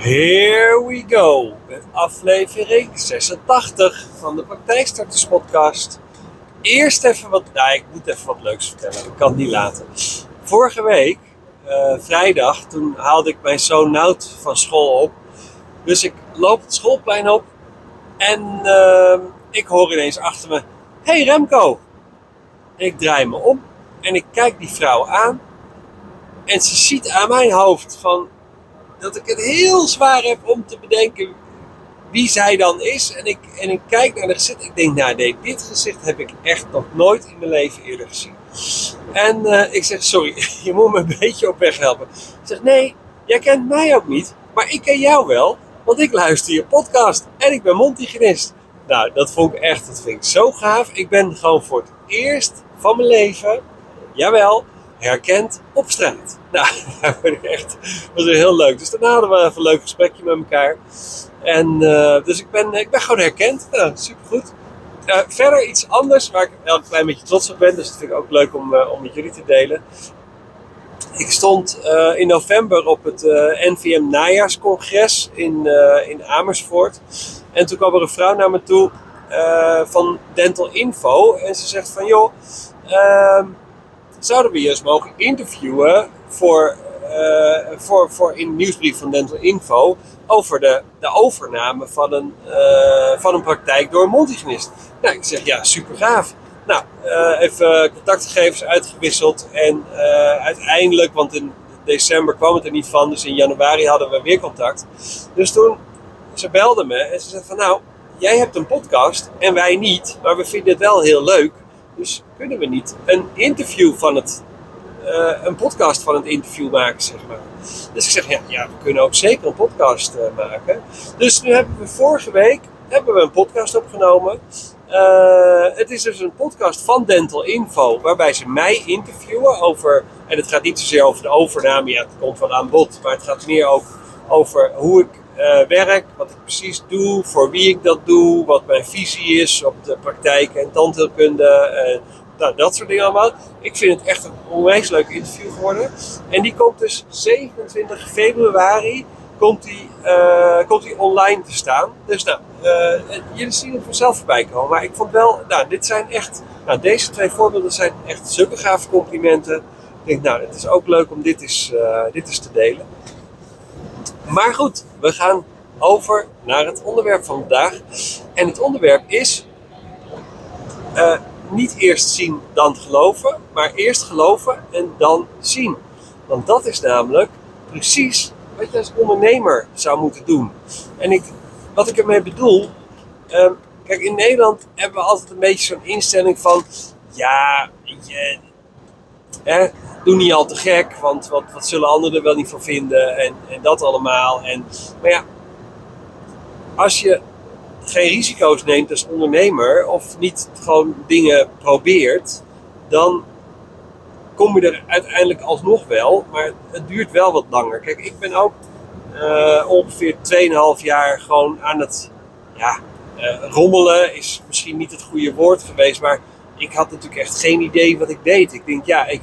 Here we go met aflevering 86 van de Praktijkstarters podcast. Eerst even wat, nou ik moet even wat leuks vertellen, ik kan het niet laten. Vorige week, uh, vrijdag, toen haalde ik mijn zoon Nout van school op. Dus ik loop het schoolplein op en uh, ik hoor ineens achter me, hey Remco! Ik draai me om en ik kijk die vrouw aan en ze ziet aan mijn hoofd van dat ik het heel zwaar heb om te bedenken wie zij dan is. En ik, en ik kijk naar haar gezicht. Ik denk, nou dit gezicht heb ik echt nog nooit in mijn leven eerder gezien. En uh, ik zeg, sorry, je moet me een beetje op weg helpen. Ik zeg, nee, jij kent mij ook niet, maar ik ken jou wel. Want ik luister je podcast en ik ben mondhygiënist. Nou, dat vond ik echt, dat vind ik zo gaaf. Ik ben gewoon voor het eerst van mijn leven, jawel, herkend op straat. Nou, dat ik echt, was heel leuk. Dus daarna hadden we even een leuk gesprekje met elkaar. En uh, dus ik ben, ik ben gewoon herkend. Nou, supergoed. Uh, verder iets anders waar ik wel een klein beetje trots op ben. Dus ik ook leuk om, uh, om met jullie te delen. Ik stond in november op het NVM najaarscongres in, in Amersfoort. En toen kwam er een vrouw naar me toe van Dental Info. En ze zegt van joh, ehm, zouden we je eens mogen interviewen voor, uh, voor, voor in nieuwsbrief van Dental Info over de, de overname van een, uh, van een praktijk door een mondhygiënist. Nou, ik zeg ja, super gaaf. Nou, uh, even contactgegevens uitgewisseld en uiteindelijk, want in december kwam het er niet van, dus in januari hadden we weer contact. Dus toen, ze belde me en ze zei van nou, jij hebt een podcast en wij niet, maar we vinden het wel heel leuk. Dus kunnen we niet een interview van het, uh, een podcast van het interview maken, zeg maar. Dus ik zeg, ja, ja we kunnen ook zeker een podcast uh, maken. Dus nu hebben we vorige week hebben we een podcast opgenomen. Uh, het is dus een podcast van Dental Info, waarbij ze mij interviewen over, en het gaat niet zozeer over de overname, ja, het komt wel aan bod, maar het gaat meer ook over hoe ik uh, werk, wat ik precies doe, voor wie ik dat doe, wat mijn visie is op de praktijk en tandheelkunde. En, nou, dat soort dingen allemaal. Ik vind het echt een onwijs leuk interview geworden. En die komt dus 27 februari komt die, uh, komt die online te staan. Dus nou, uh, jullie zien het vanzelf voorbij komen. Maar ik vond wel, nou, dit zijn echt, nou, deze twee voorbeelden zijn echt zulke gave complimenten. Ik denk, nou, het is ook leuk om dit uh, dit eens te delen. Maar goed, we gaan over naar het onderwerp van vandaag. En het onderwerp is uh, niet eerst zien dan geloven, maar eerst geloven en dan zien. Want dat is namelijk precies wat je als ondernemer zou moeten doen. En ik, wat ik ermee bedoel, uh, kijk in Nederland hebben we altijd een beetje zo'n instelling van, ja, je, doe niet al te gek, want wat, wat zullen anderen er wel niet van vinden en, en dat allemaal. En, maar ja, als je geen risico's neemt als ondernemer of niet gewoon dingen probeert, dan kom je er uiteindelijk alsnog wel, maar het duurt wel wat langer. Kijk, ik ben ook uh, ongeveer 2,5 jaar gewoon aan het ja, uh, rommelen, is misschien niet het goede woord geweest, maar ik had natuurlijk echt geen idee wat ik deed. Ik denk, ja, ik,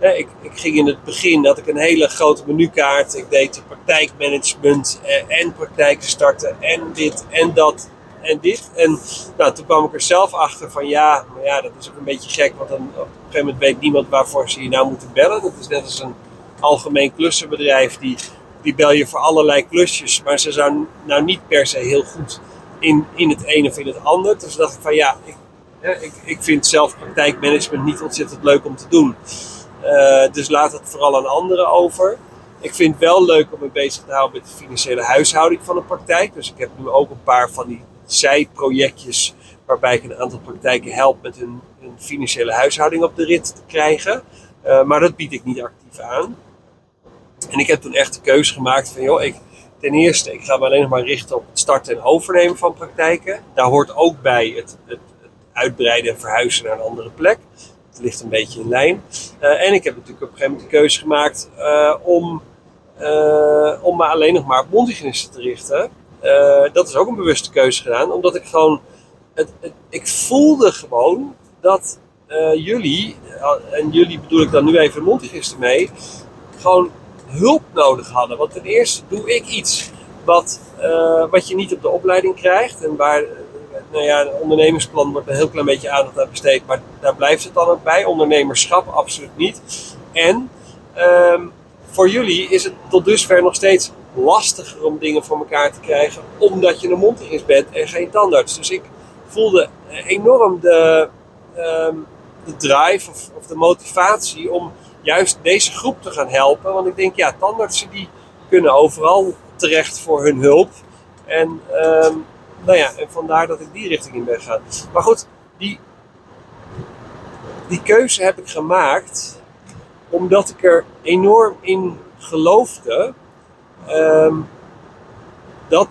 ik, ik, ging in het begin, had ik een hele grote menukaart. Ik deed praktijkmanagement eh, en praktijken starten en dit en dat en dit. En nou, toen kwam ik er zelf achter van ja, maar ja, dat is ook een beetje gek. Want dan, op een gegeven moment weet niemand waarvoor ze je nou moeten bellen. Dat is net als een algemeen klussenbedrijf. Die, die bel je voor allerlei klusjes. Maar ze zijn nou niet per se heel goed in, in het een of in het ander. Dus dacht ik van ja, ik, ik, ik vind zelf praktijkmanagement niet ontzettend leuk om te doen. Uh, dus laat het vooral aan anderen over. Ik vind het wel leuk om me bezig te houden met de financiële huishouding van een praktijk. Dus ik heb nu ook een paar van die zijprojectjes waarbij ik een aantal praktijken help met hun, financiële huishouding op de rit te krijgen. Uh, maar dat bied ik niet actief aan. En ik heb toen echt de keuze gemaakt van, joh, ik, ten eerste, ik ga me alleen nog maar richten op het starten en overnemen van praktijken. Daar hoort ook bij het, het uitbreiden en verhuizen naar een andere plek. Het ligt een beetje in lijn. Uh, en ik heb natuurlijk op een gegeven moment de keuze gemaakt uh, om, uh, om me alleen nog maar op mondhygiënisten te richten. dat is ook een bewuste keuze gedaan, omdat ik gewoon, het, ik voelde gewoon dat jullie, en jullie bedoel ik dan nu even mondhygiënisten mee, gewoon hulp nodig hadden. Want ten eerste doe ik iets wat, eh, wat je niet op de opleiding krijgt. En waar, eh, nou ja, een ondernemersplan wordt een heel klein beetje aandacht aan besteed, maar daar blijft het dan ook bij. Ondernemerschap absoluut niet. En ehm, voor jullie is het tot dusver nog steeds lastiger om dingen voor elkaar te krijgen, omdat je een mondhygiënist bent en geen tandarts. Dus ik voelde enorm de, ehm, de drive of, of, de motivatie om juist deze groep te gaan helpen. Want ik denk, ja, tandartsen die kunnen overal terecht voor hun hulp. En, ehm, nou ja, en vandaar dat ik die richting in ben gegaan. Maar goed, die, die keuze heb ik gemaakt omdat ik er enorm in geloofde ehm, dat,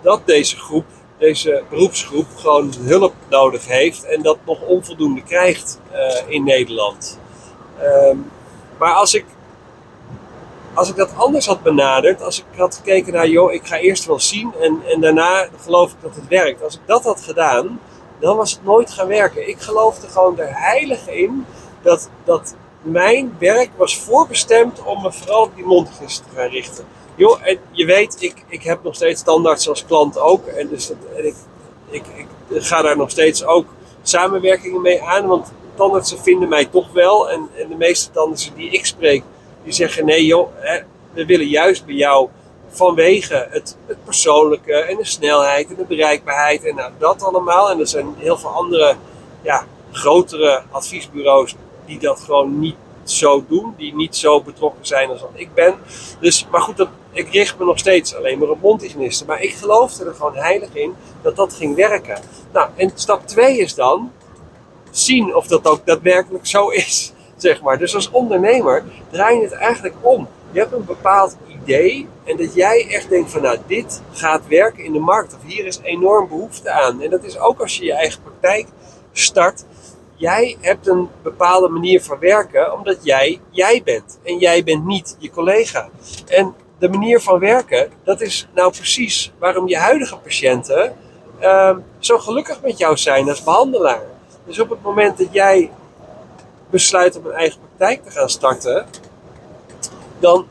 dat deze groep, deze beroepsgroep, gewoon hulp nodig heeft en dat nog onvoldoende krijgt uh, in Nederland. Um, maar als ik, als ik dat anders had benaderd, als ik had gekeken naar, joh, ik ga eerst wel zien en, en daarna geloof ik dat het werkt. Als ik dat had gedaan, dan was het nooit gaan werken. Ik geloofde gewoon er heilig in dat, dat mijn werk was voorbestemd om me vooral op die mondhygiëne te gaan richten. Joh, en je weet, ik, ik heb nog steeds standaards als klant ook. En dus en ik, ik, ik ga daar nog steeds ook samenwerkingen mee aan. Want tandartsen vinden mij toch wel. En, en de meeste tandartsen die ik spreek, die zeggen nee joh, hè, we willen juist bij jou vanwege het, het, persoonlijke en de snelheid en de bereikbaarheid en nou, dat allemaal. En er zijn heel veel andere ja, grotere adviesbureaus die dat gewoon niet zo doen, die niet zo betrokken zijn als wat ik ben. Dus, maar goed, dat, ik richt me nog steeds alleen maar op mondhygiënisten. Maar ik geloofde er gewoon heilig in dat dat ging werken. Nou, en stap 2 is dan zien of dat ook daadwerkelijk zo is. Zeg maar. Dus als ondernemer draai je het eigenlijk om. Je hebt een bepaald idee en dat jij echt denkt van nou dit gaat werken in de markt of hier is enorm behoefte aan. En dat is ook als je je eigen praktijk start. Jij hebt een bepaalde manier van werken omdat jij jij bent en jij bent niet je collega. En de manier van werken, dat is nou precies waarom je huidige patiënten uh, zo gelukkig met jou zijn als behandelaar. Dus op het moment dat jij besluit om een eigen praktijk te gaan starten, dan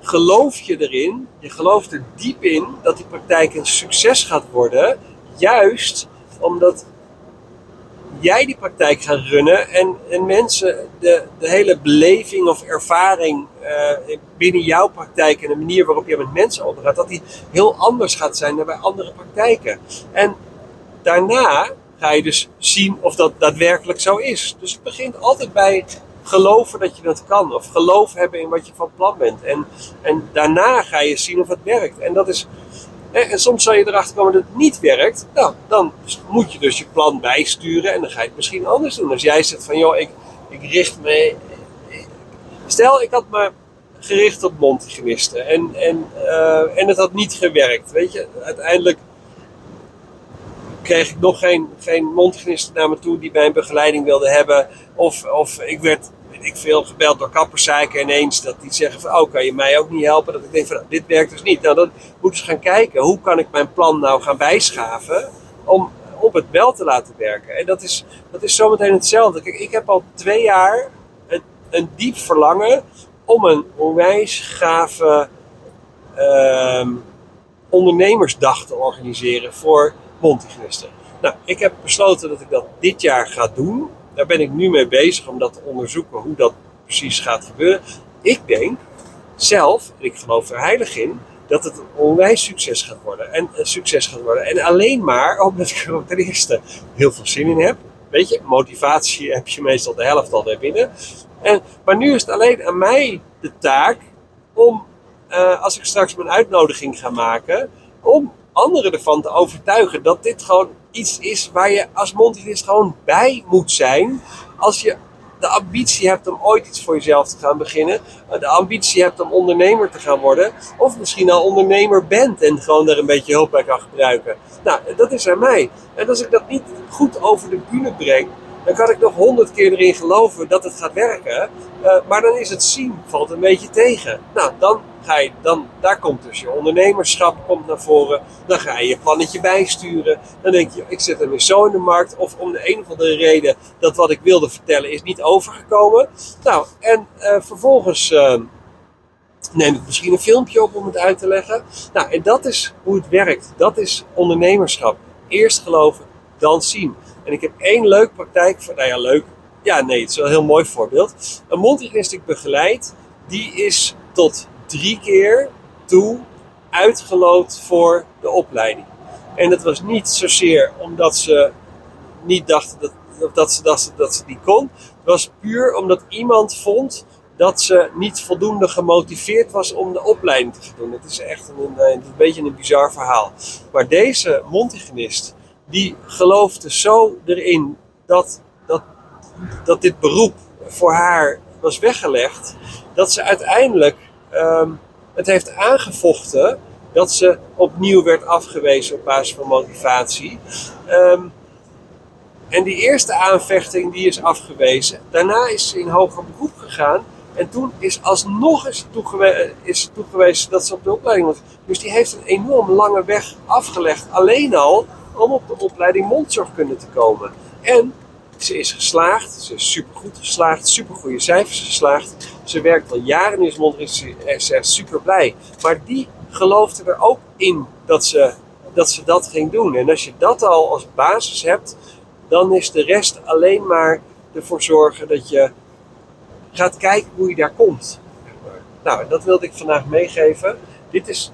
geloof je erin, je gelooft er diep in dat die praktijk een succes gaat worden, juist omdat jij die praktijk gaat runnen en, en mensen de, de hele beleving of ervaring uh, binnen jouw praktijk en de manier waarop je met mensen omgaat, dat die heel anders gaat zijn dan bij andere praktijken. En daarna ga je dus zien of dat daadwerkelijk zo is. Dus het begint altijd bij geloven dat je dat kan. Of geloof hebben in wat je van plan bent. En, en daarna ga je zien of het werkt. En dat is. En soms zal je erachter komen dat het niet werkt. Nou, dan moet je dus je plan bijsturen en dan ga je het misschien anders doen. Als jij zegt van joh, ik, ik richt me. Stel, ik had me gericht op mondhygiënisten en, en, uh, en het had niet gewerkt. Weet je, uiteindelijk kreeg ik nog geen, geen mondhygiënist naar me toe die mijn begeleiding wilde hebben. Of, of ik werd ik veel gebeld door kapperszeiken ineens dat die zeggen van oh kan je mij ook niet helpen? Dat ik denk van dit werkt dus niet. Nou dan moeten ze gaan kijken hoe kan ik mijn plan nou gaan bijschaven om op het wel te laten werken? En dat is, dat is zometeen hetzelfde. Kijk, ik heb al twee jaar een, een diep verlangen om een onwijs gave uh, ondernemersdag te organiseren voor mondhygiënisten. Nou, ik heb besloten dat ik dat dit jaar ga doen. Daar ben ik nu mee bezig om dat te onderzoeken hoe dat precies gaat gebeuren. Ik denk zelf, en ik geloof er heilig in, dat het een onwijs succes gaat worden. En een succes gaat worden. En alleen maar omdat ik er ten eerste heel veel zin in heb. Weet je, motivatie heb je meestal de helft al daar binnen. En, maar nu is het alleen aan mij de taak om, uh, als ik straks mijn uitnodiging ga maken, om anderen ervan te overtuigen dat dit gewoon iets is waar je als mondhygiënist gewoon bij moet zijn. Als je de ambitie hebt om ooit iets voor jezelf te gaan beginnen. De ambitie hebt om ondernemer te gaan worden. Of misschien al ondernemer bent en gewoon daar een beetje hulp bij kan gebruiken. Nou, dat is aan mij. En als ik dat niet goed over de bühne breng, dan kan ik nog honderd keer erin geloven dat het gaat werken. Uh, maar dan is het zien, valt een beetje tegen. Nou, dan dan, daar komt dus je ondernemerschap komt naar voren. Dan ga je je plannetje bijsturen. Dan denk je, ik zet hem weer zo in de markt. Of om de een of andere reden dat wat ik wilde vertellen is niet overgekomen. Nou, en uh, vervolgens uh, neem ik misschien een filmpje op om het uit te leggen. Nou, en dat is hoe het werkt. Dat is ondernemerschap. Eerst geloven, dan zien. En ik heb één leuk praktijk voor, nou ja, leuk. Ja, nee, het is wel een heel mooi voorbeeld. Een mondhygiënist die ik begeleid, die is tot drie keer toe uitgeloot voor de opleiding. En dat was niet zozeer omdat ze niet dachten dat, dat, ze, dat, ze, dat ze die kon. Het was puur omdat iemand vond dat ze niet voldoende gemotiveerd was om de opleiding te doen. Het is echt een, een, een beetje een bizar verhaal. Maar deze mondhygiënist, die geloofde zo erin dat, dat, dat dit beroep voor haar was weggelegd, dat ze uiteindelijk ehm, het heeft aangevochten dat ze opnieuw werd afgewezen op basis van motivatie. Ehm, en die eerste aanvechting die is afgewezen. Daarna is ze in hoger beroep gegaan. En toen is alsnog eens toegewe is toegewezen dat ze op de opleiding was. Dus die heeft een enorm lange weg afgelegd. Alleen al om op de opleiding mondzorgkunde te komen. En ze is geslaagd. Ze is supergoed geslaagd. Supergoeie cijfers geslaagd. Ze werkt al jaren in mond. Is ze echt super blij. Maar die geloofde er ook in dat ze, dat ze dat ging doen. En als je dat al als basis hebt, dan is de rest alleen maar ervoor zorgen dat je gaat kijken hoe je daar komt. Nou, dat wilde ik vandaag meegeven. Dit is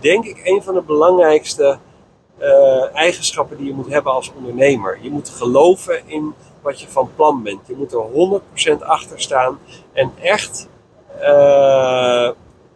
denk ik een van de belangrijkste uh, eigenschappen die je moet hebben als ondernemer. Je moet geloven in wat je van plan bent. Je moet er 100% achter staan en echt uh,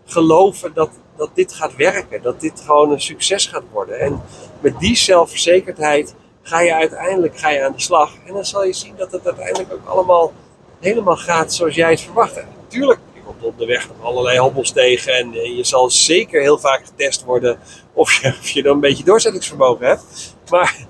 geloven dat, dat dit gaat werken. Dat dit gewoon een succes gaat worden. En met die zelfverzekerdheid ga je uiteindelijk ga je aan de slag. En dan zal je zien dat het uiteindelijk ook allemaal helemaal gaat zoals jij het verwacht. En natuurlijk, je komt op de weg nog allerlei hobbels tegen. En je zal zeker heel vaak getest worden of je, of je dan een beetje doorzettingsvermogen hebt. Maar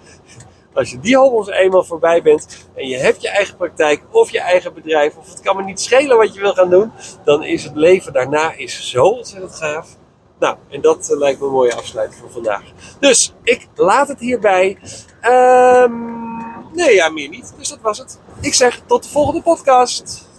als je die hobbels eenmaal voorbij bent en je hebt je eigen praktijk of je eigen bedrijf, of het kan me niet schelen wat je wil gaan doen, dan is het leven daarna is zo ontzettend gaaf. Nou, en dat uh, lijkt me een mooie afsluiting voor vandaag. Dus ik laat het hierbij. Um, nee, ja, meer niet. Dus dat was het. Ik zeg tot de volgende podcast.